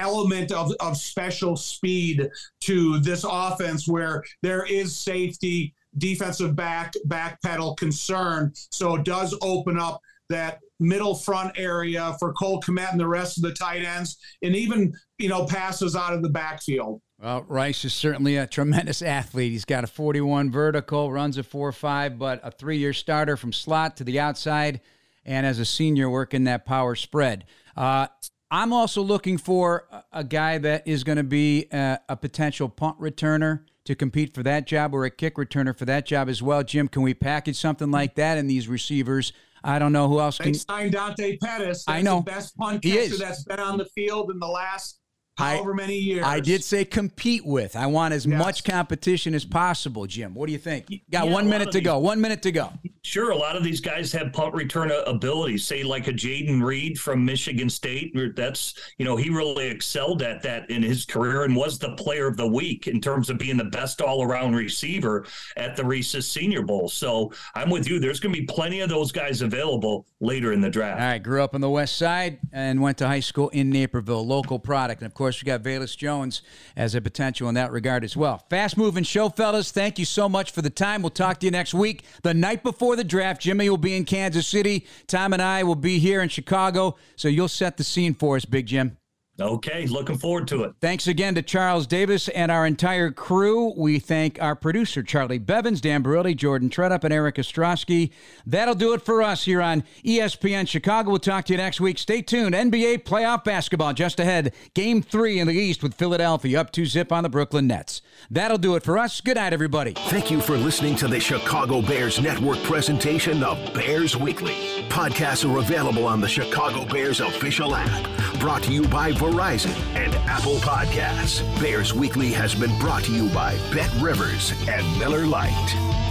element of, of special speed to this offense where there is safety defensive back back pedal concern. So it does open up that middle front area for Cole Kmet and the rest of the tight ends, and even you know passes out of the backfield. Well, Rice is certainly a tremendous athlete. He's got a 41 vertical, runs a 4-5, but a three-year starter from slot to the outside, and as a senior working that power spread. Uh, I'm also looking for a guy that is going to be a, a potential punt returner to compete for that job or a kick returner for that job as well. Jim, can we package something like that in these receivers? I don't know who else can. They signed Dante Pettis. That's I know the best punt catcher that's been on the field in the last however many years. I did say compete with. I want as yes. much competition as possible, Jim. What do you think? Got yeah, one minute to these, go. One minute to go. Sure, a lot of these guys have punt return ability. Say like a Jayden Reed from Michigan State. That's you know he really excelled at that in his career and was the player of the week in terms of being the best all around receiver at the Reese's Senior Bowl. So I'm with you. There's going to be plenty of those guys available later in the draft. All right, grew up on the West Side and went to high school in Naperville, local product, and of course course, we got Velus Jones as a potential in that regard as well. Fast moving show, fellas. Thank you so much for the time. We'll talk to you next week. The night before the draft, Jimmy will be in Kansas City. Tom and I will be here in Chicago. So you'll set the scene for us, Big Jim. Okay, looking forward to it. Thanks again to Charles Davis and our entire crew. We thank our producer, Charlie Bevins, Dan Barilli, Jordan Tredup, and Eric Ostrowski. That'll do it for us here on ESPN Chicago. We'll talk to you next week. Stay tuned. NBA playoff basketball just ahead. Game three in the East with Philadelphia up 2 zip on the Brooklyn Nets. That'll do it for us. Good night, everybody. Thank you for listening to the Chicago Bears Network presentation of Bears Weekly. Podcasts are available on the Chicago Bears official app. Brought to you by Verizon and Apple Podcasts. Bears Weekly has been brought to you by Bet Rivers and Miller Lite.